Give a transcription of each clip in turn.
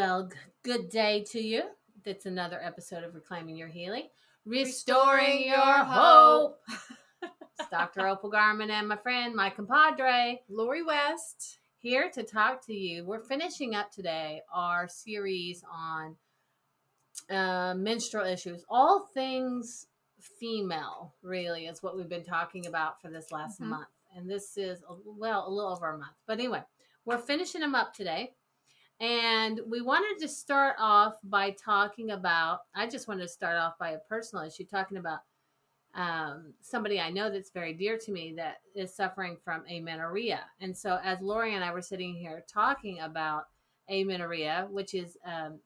Well, good day to you. That's another episode of Reclaiming Your Healing, Restoring, Your Hope. it's Dr. Opal Garman and my friend, my compadre, Lori West. here to talk to you. We're finishing up today our series on uh, menstrual issues, all things female, really, is what we've been talking about for this last Mhm. month. And this is, well, a little over a month. But anyway, we're finishing them up today. And we wanted to start off by talking about, I just wanted to start off by a personal issue, talking about um, somebody I know that's very dear to me that is suffering from amenorrhea. And so, as Lori and I were sitting here talking about amenorrhea, which is um,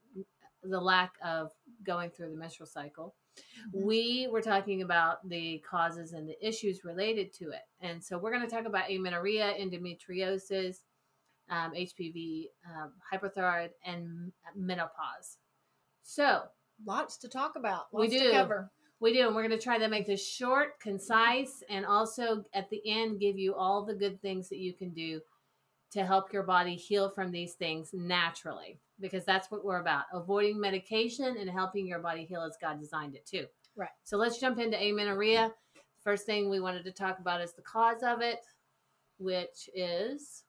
the lack of going through the menstrual cycle, we were talking about the causes and the issues related to it. And so, we're going to talk about amenorrhea, endometriosis, um, HPV, um, hypothyroid, and menopause. So, Lots to talk about. We do. cover. we do, and we're going to try to make this short, concise, and also at the end give you all the good things that you can do to help your body heal from these things naturally, because that's what we're about avoiding medication and helping your body heal as God designed it to. Right. So let's jump into amenorrhea. First thing we wanted to talk about is the cause of it, which is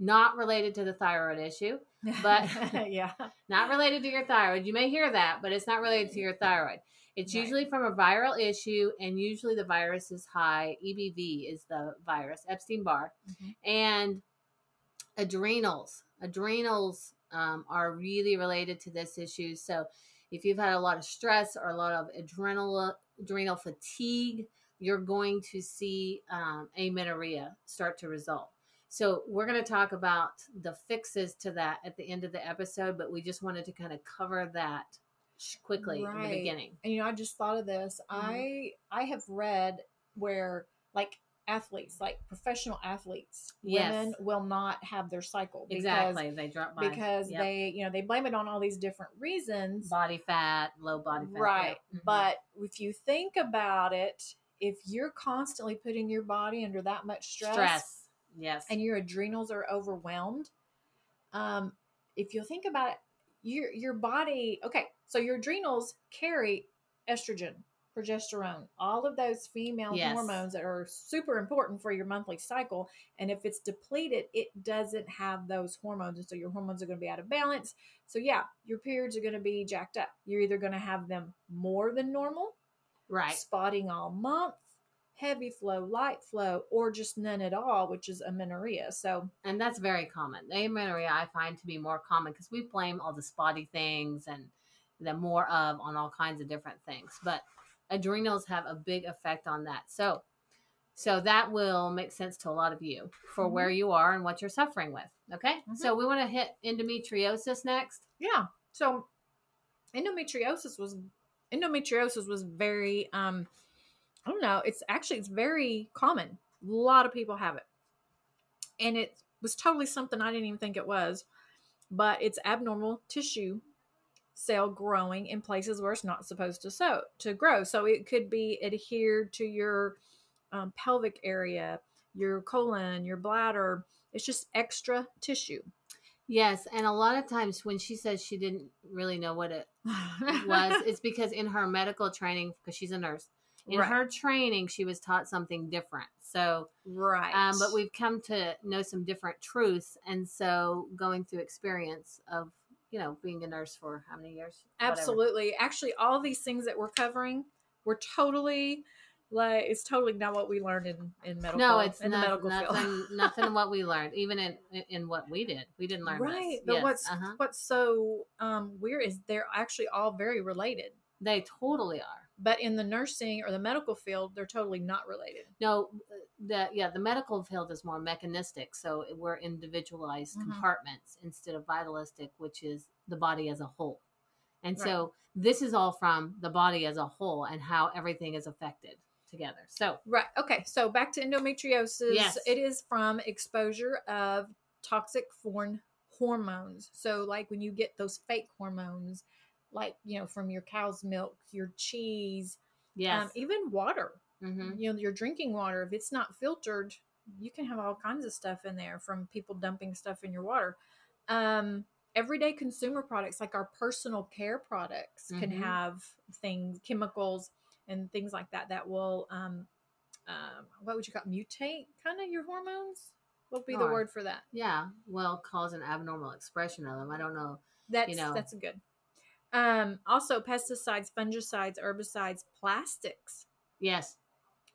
not related to the thyroid issue, But- yeah. not related to your thyroid. You may hear that, but it's not related to your thyroid. It's Right. usually from a viral issue, and usually the virus is high. EBV is the virus, Epstein Barr, Mhm. and adrenals. Adrenals um, are really related to this issue. So, if you've had a lot of stress or a lot of adrenal adrenal fatigue, you're going to see um, amenorrhea start to result. So, we're going to talk about the fixes to that at the end of the episode, but we just wanted to kind of cover that quickly in the beginning. And you know, I just thought of this. Mm-hmm. I I have read where like athletes, like professional athletes, Yes. women will not have their cycle because Exactly. They drop by. because Yep. they you know they blame it on all these different reasons. body fat, low body fat. Right. yeah. Mhm. But if you think about it, if you're constantly putting your body under that much stress. Yes. and your adrenals are overwhelmed, um, if you think about it, your your body. Okay, so your adrenals carry estrogen, progesterone, all of those female Yes. hormones that are super important for your monthly cycle. And if it's depleted, it doesn't have those hormones, and so your hormones are going to be out of balance. So yeah, your periods are going to be jacked up. You're either going to have them more than normal, right. spotting all month, heavy flow, light flow, or just none at all, which is amenorrhea. So And that's very common. The amenorrhea I find to be more common because we blame all the spotty things and the more of on all kinds of different things. But adrenals have a big effect on that. So so that will make sense to a lot of you for Mhm. where you are and what you're suffering with. Okay? Mhm. So we want to hit endometriosis next. yeah, so endometriosis was endometriosis was very um I don't know, it's actually it's very common. A lot of people have it. And it was totally something I didn't even think it was. But it's abnormal tissue cell growing in places where it's not supposed to so to grow. So it could be adhered to your um, pelvic area, your colon, your bladder. It's just extra tissue. Yes, and a lot of times when she says she didn't really know what it was, it's because in her medical training, because she's a nurse, in Right. her training, she was taught something different. So, right. um, but we've come to know some different truths, and so going through experience of you know being a nurse for how many years? Whatever. Absolutely. Actually, all these things that we're covering were totally like it's totally not what we learned in in medical. No, it's in not, the medical nothing. field. nothing what we learned, even in in what we did. We didn't learn right. This. But Yes, what's uh-huh. what's so um, weird is they're actually all very related. they totally are. But in the nursing or the medical field, they're totally not related. No, the yeah, the medical field is more mechanistic, so we're individualized Mhm. compartments instead of vitalistic, which is the body as a whole. And Right. so this is all from the body as a whole and how everything is affected together. So Right. Okay. So back to endometriosis. Yes. It is from exposure of toxic foreign hormones. So, like when you get those fake hormones, like, you know, from your cow's milk, your cheese, yes, um, even water, hmm you know, your drinking water, if it's not filtered, you can have all kinds of stuff in there from people dumping stuff in your water. Um, everyday consumer products like our personal care products can Mhm. have things chemicals and things like that that will um, um what would you call it, mutate kind of your hormones what would be the word for that Yeah, well, cause an abnormal expression of them. I don't know. that's know. that's good um also pesticides fungicides herbicides plastics Yes,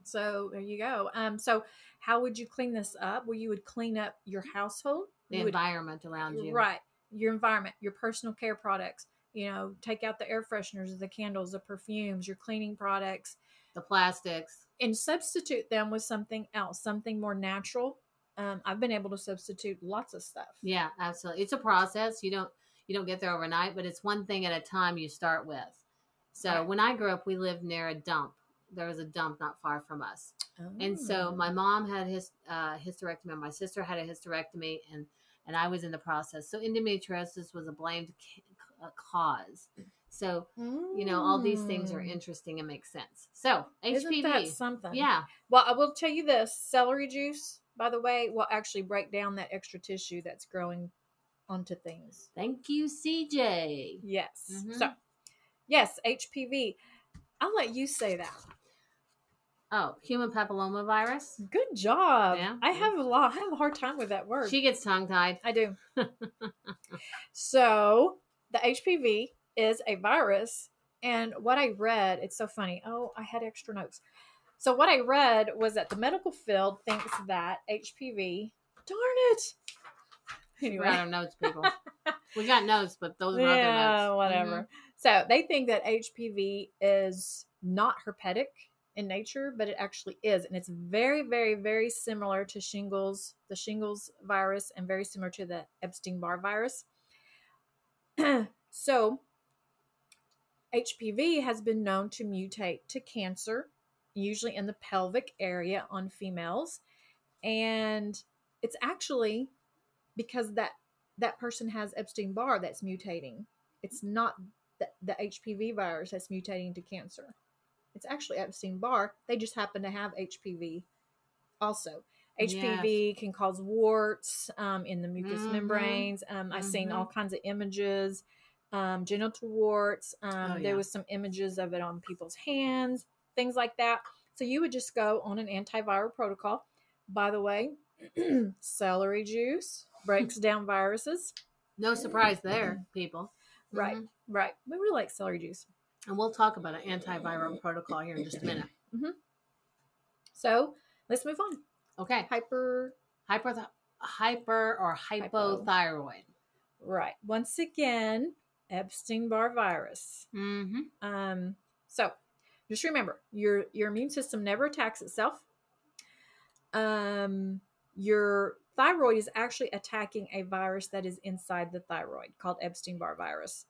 so there you go um so how would you clean this up well you would clean up your household the You would- environment around you. Right. Your environment, your personal care products, you know, take out the air fresheners, the candles, the perfumes, your cleaning products, The plastics. and substitute them with something else, something more natural. Um, I've been able to substitute lots of stuff. Yeah, absolutely. It's a process. You don't you don't get there overnight, but it's one thing at a time you start with. So Right. when I grew up, we lived near a dump. There was a dump not far from us, and so Oh. my mom had his uh, hysterectomy, and my sister had a hysterectomy, and and I was in the process. So endometriosis was a blamed ca- cause. So you know all these things are Mm. interesting and make sense. So HPV, that something? yeah, Well, I will tell you this celery juice, by the way, will actually break down that extra tissue that's growing onto things. thank you, CJ. Yes. Mhm. So, yes, HPV. I'll let you say that. Oh, human papilloma virus. Good job. Yeah. I have a lot. I have a hard time with that word. She gets tongue tied. I do. so the HPV is a virus, and what I read, it's so funny. Oh, I had extra notes. So what I read was that the medical field thinks that HPV. Darn it. We Anyway. got our notes, people. we got notes, but those were other yeah, notes. whatever. Mhm. So they think that HPV is not herpetic in nature, but it actually is, and it's very, very, very similar to shingles, the shingles virus, and very similar to the Epstein Barr virus. so HPV has been known to mutate to cancer, usually in the pelvic area on females, and it's actually because that that person has Epstein Barr that's mutating. It's not the, the HPV virus that's mutating to cancer. It's actually Epstein Barr. They just happen to have HPV also. HPV can cause warts um, in the mucous Mhm. membranes. Um, I've seen Mhm. all kinds of images, um, genital warts. Um, Oh, There was some images of it on people's hands, things like that. So you would just go on an antiviral protocol. By the way, celery juice breaks down viruses. No surprise there, people. Right. Mhm. Right. We really like celery juice. And we'll talk about an antiviral protocol here in just a minute. So let's move on. Okay. Hyper. Hyper, hyper or Hypo. hypothyroid. Right. Once again, Epstein Barr virus. Mm-hmm. Um, so just remember your your immune system never attacks itself. Um, your thyroid is actually attacking a virus that is inside the thyroid called Epstein Barr virus.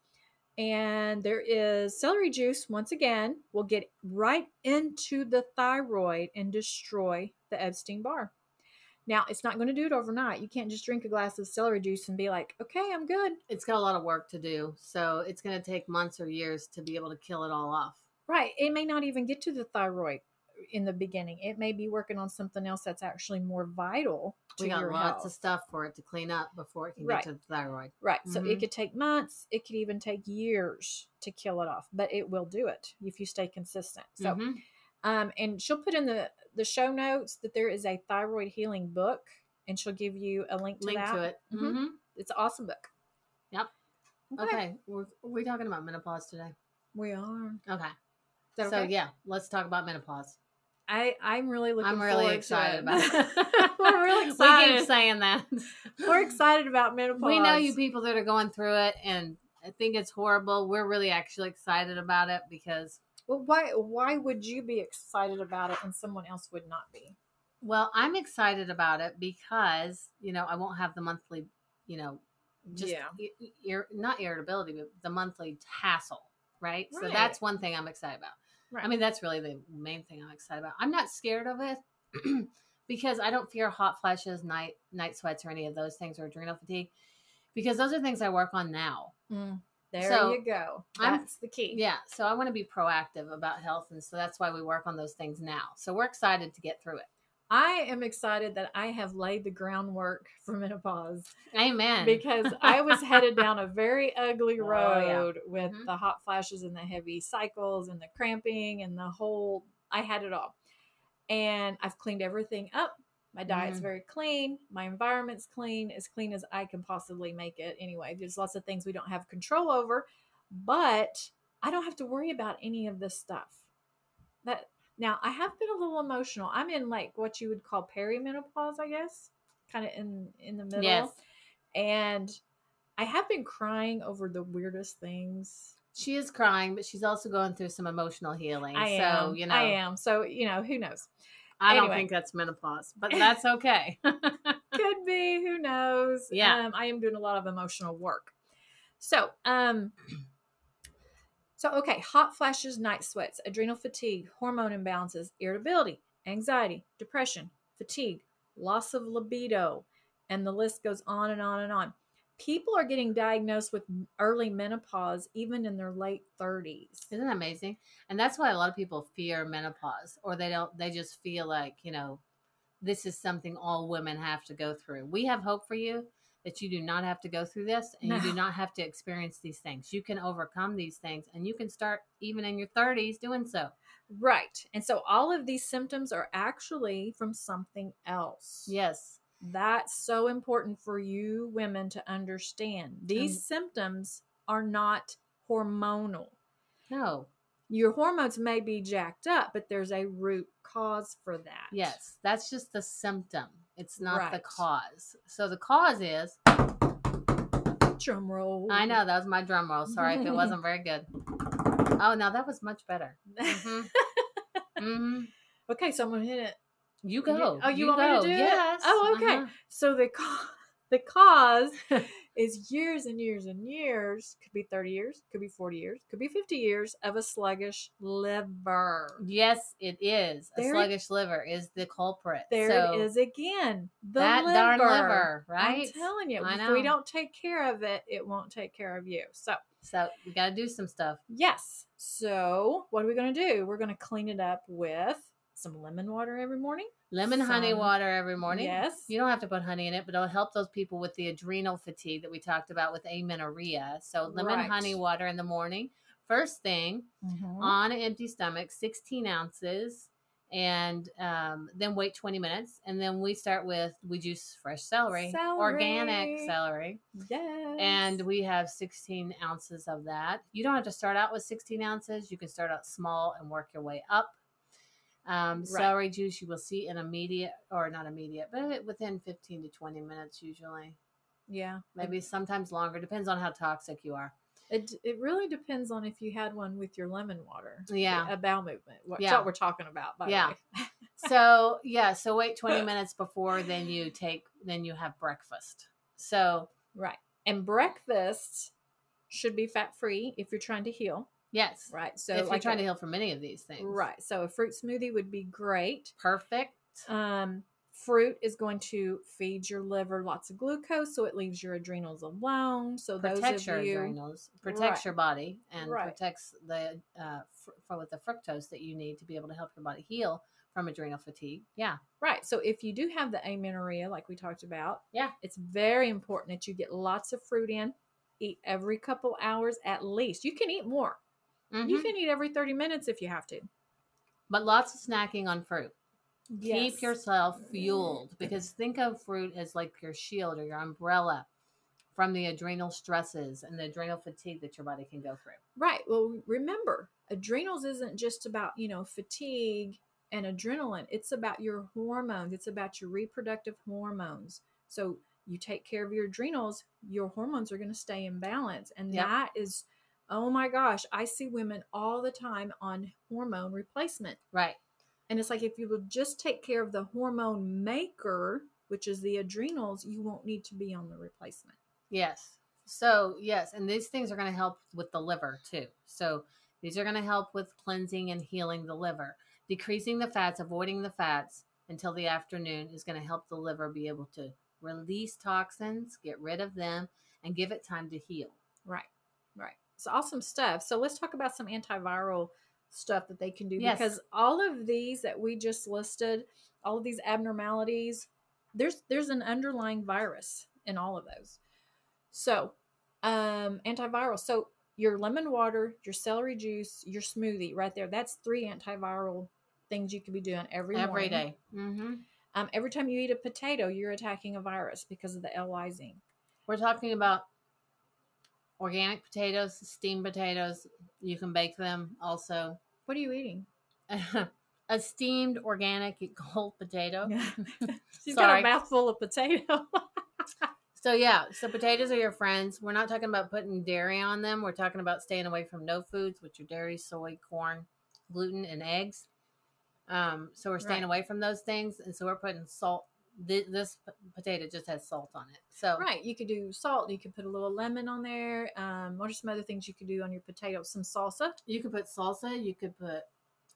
And there is celery juice, once again, will get right into the thyroid and destroy the Epstein Barr. Now, it's not going to do it overnight. You can't just drink a glass of celery juice and be like, okay, I'm good. It's got a lot of work to do. So it's going to take months or years to be able to kill it all off. Right. It may not even get to the thyroid in the beginning. It may be working on something else that's actually more vital to We got your lots health. of stuff for it to clean up before it can Right. get to the thyroid. right. So Mhm. it could take months. It could even take years to kill it off, but it will do it if you stay consistent. So, Mhm. um, and she'll put in the the show notes that there is a thyroid healing book, and she'll give you a link to link that. to it. Mhm. hmm It's an awesome book. Yep. Okay. We're, we're talking about menopause today. we are. Okay. So okay? yeah, let's talk about menopause. I I'm really looking. I'm really forward excited to about it. it. We're really excited. We keep saying that. We're excited about menopause. We know you people that are going through it and I think it's horrible. We're really actually excited about it because Well, why why would you be excited about it and someone else would not be? well, I'm excited about it because, you know, I won't have the monthly, you know, just Yeah. i- i- ir- not irritability, but the monthly hassle, right? So that's one thing I'm excited about. Right. I mean, that's really the main thing I'm excited about. I'm not scared of it because I don't fear hot flashes, night night sweats, or any of those things, or adrenal fatigue, because those are things I work on now. Mm, there So, you go. I'm- That's the key. Yeah, so I want to be proactive about health, and so that's why we work on those things now. So we're excited to get through it. I am excited that I have laid the groundwork for menopause Amen. because I was headed down a very ugly Oh, road yeah. with Mhm. the hot flashes and the heavy cycles and the cramping and the whole I had it all. And I've cleaned everything up. My diet's Mhm. very clean. My environment's clean, as clean as I can possibly make it. Anyway, there's lots of things we don't have control over, but I don't have to worry about any of this stuff. That now I have been a little emotional. I'm in like what you would call perimenopause, I guess, kind of in in the middle. Yes. And I have been crying over the weirdest things. she is crying, but she's also going through some emotional healing. I so, am. you know, I am. So, you know, who knows? I don't think that's menopause, but that's okay. Could be, who knows? Yeah. Um, I am doing a lot of emotional work. So, um, so okay, hot flashes, night sweats, adrenal fatigue, hormone imbalances, irritability, anxiety, depression, fatigue, loss of libido, and the list goes on and on and on. People are getting diagnosed with early menopause even in their late 30s. Isn't that amazing? And that's why a lot of people fear menopause or they don't they just feel like, you know, this is something all women have to go through. We have hope for you that you do not have to go through this and you do not have to experience these things. You can overcome these things and you can start even in your 30s doing so. Right. And so all of these symptoms are actually from something else. Yes. That's so important for you women to understand. These And- symptoms are not hormonal. No. Your hormones may be jacked up, but there's a root cause for that. Yes. That's just the symptom. It's not the cause. So the cause is Drum roll. I know that was my drum roll. Sorry if it wasn't very good. Oh, now that was much better. hmm hmm okay, so I'm gonna hit it. You go. Oh, you want me to go. do it? yes. Oh, okay. Uh-huh. So the ca- the cause is years and years and years. Could be 30 years, could be 40 years, could be 50 years of a sluggish liver. Yes, it is. A There- sluggish liver is the culprit. There so it is again. The that liver. darn liver, right? I'm telling you, if we don't take care of it, it won't take care of you. So, So we got to do some stuff. yes. So, what are we going to do? We're going to clean it up with some lemon water every morning. Lemon honey water every morning. Yes. You don't have to put honey in it, but it'll help those people with the adrenal fatigue that we talked about with amenorrhea. So lemon Right. honey water in the morning. First thing Mhm. on an empty stomach, 16 ounces, and um, then wait 20 minutes. And then we start with we juice fresh celery, organic Celery. celery. Yes. and we have 16 ounces of that. You don't have to start out with 16 ounces. You can start out small and work your way up. Um, Right. Celery juice you will see in immediate or not immediate, but within 15 to 20 minutes usually. yeah. Maybe sometimes longer. Depends on how toxic you are. It, it really depends on if you had one with your lemon water. Yeah. A bowel movement. What, Yeah. what we're talking about, by Yeah. the way. So yeah, so wait 20 minutes before then you take then you have breakfast. So Right. And breakfast should be fat free if you're trying to heal. Yes, Right. So if you're trying a- to heal from any of these things, Right. So a fruit smoothie would be great. Perfect. Um, fruit is going to feed your liver lots of glucose, so it leaves your adrenals alone. So protects those of you, adrenals, protects Right. your body, and Right. protects the uh, fr- for with the fructose that you need to be able to help your body heal from adrenal fatigue. Yeah, right? So if you do have the amenorrhea, like we talked about, Yeah. it's very important that you get lots of fruit in. Eat every couple hours at least. You can eat more. You Mhm. can eat every thirty minutes if you have to. but lots of snacking on fruit. Yes. Keep yourself fueled because think of fruit as like your shield or your umbrella from the adrenal stresses and the adrenal fatigue that your body can go through. Right. Well, remember, adrenals isn't just about, you know, fatigue and adrenaline. It's about your hormones. It's about your reproductive hormones. So you take care of your adrenals, your hormones are going to stay in balance. And Yep. that is, oh my gosh, I see women all the time on hormone replacement. Right. And it's like if you will just take care of the hormone maker, which is the adrenals, you won't need to be on the replacement. Yes. So, yes, and these things are going to help with the liver too. So, these are going to help with cleansing and healing the liver. Decreasing the fats, avoiding the fats until the afternoon is going to help the liver be able to release toxins, get rid of them, and give it time to heal. Right, right. It's awesome stuff. So let's talk about some antiviral stuff that they can do Yes. because all of these that we just listed, all of these abnormalities, there's there's an underlying virus in all of those. So, um, antiviral. So your lemon water, your celery juice, your smoothie, right there. That's three antiviral things you could be doing every Every day. Mm-hmm. Um, every time you eat a potato, you're attacking a virus because of the L-lysine. We're talking about organic potatoes, steamed potatoes. You can bake them also. What are you eating? a steamed organic cold potato. She's got a mouthful of potato. So yeah, so potatoes are your friends. We're not talking about putting dairy on them. We're talking about staying away from no foods, which are dairy, soy, corn, gluten, and eggs. Um, so we're staying Right. away from those things, and so we're putting salt. Th- This p- potato just has salt on it. So right. You could do salt. You could put a little lemon on there. Um, what are some other things you could do on your potatoes? Some salsa. you could put salsa. You could put,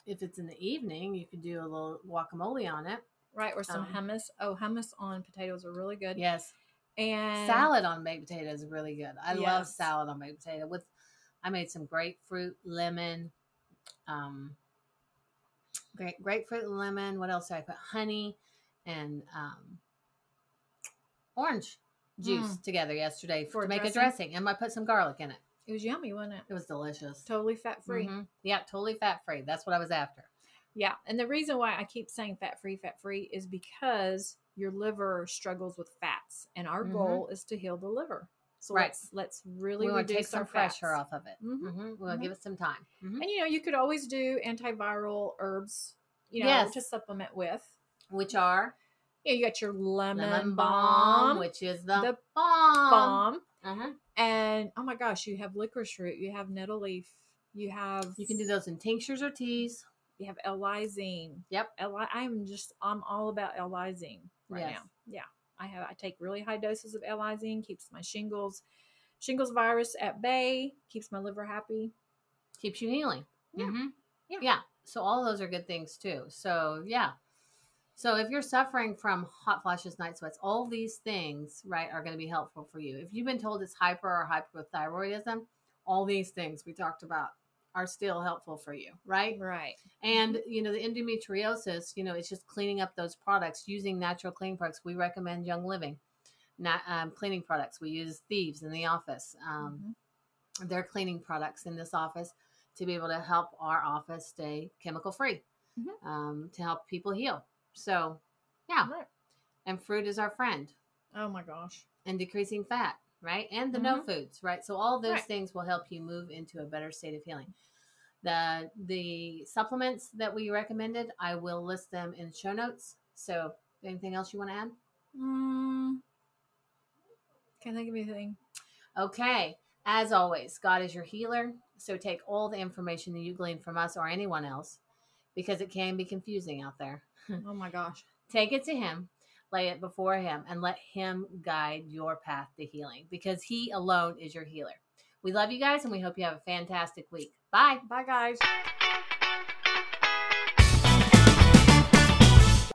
if it's in the evening, you could do a little guacamole on it. Right. Or some Um, hummus. Oh, hummus on potatoes are really good. Yes, And salad on baked potato is really good. I love salad on baked potato with. I made some grapefruit, lemon, um, grape, grapefruit, lemon. What else did I put? Honey and um, orange juice together yesterday Mm. For to make dressing? a dressing, and I put some garlic in it. It was yummy, wasn't it? It was delicious. Totally fat free. Mhm. Yeah, totally fat free. That's what I was after. Yeah. And the reason why I keep saying fat free, fat free is because your liver struggles with fats, and our Mhm. goal is to heal the liver. So Right. let's let's really we to take reduce some pressure fats. off of it. Mhm. hmm We'll Mhm. give it some time. And you know, you could always do antiviral herbs, you know, Yes. to supplement with. Which are Yeah, you got your lemon, lemon balm, which is the, the balm. balm, Uh-huh. and oh my gosh, you have licorice root, you have nettle leaf, you have You can do those in tinctures or teas. You have L-lysine. Yep. L- I'm just I'm all about L-lysine right Yes. now. Yeah, I have I take really high doses of L-lysine, keeps my shingles shingles virus at bay, keeps my liver happy. keeps you healing. Yeah. Mhm. Yeah. Yeah. So all those are good things too. So yeah. So if you're suffering from hot flashes, night sweats, all these things, right, are going to be helpful for you. If you've been told it's hyper or hypothyroidism, all these things we talked about are still helpful for you, right? Right. And you know, the endometriosis, you know, it's just cleaning up those products using natural cleaning products. We recommend Young Living, not um, cleaning products. We use Thieves in the office. Um, Mhm. their cleaning products in this office to be able to help our office stay chemical free, Mhm. um, to help people heal. So, yeah. Right. And fruit is our friend Oh my gosh. and decreasing fat, right? And the no foods, right? So all those Mm-hmm. Right. things will help you move into a better state of healing. The the supplements that we recommended, I will list them in show notes. So, anything else you want to add? Mm, can't think of anything. Okay. As always, God is your healer. So take all the information that you glean from us or anyone else because it can be confusing out there. Oh my gosh. Take it to Him, lay it before Him, and let Him guide your path to healing because He alone is your healer. We love you guys and we hope you have a fantastic week. Bye. Bye guys.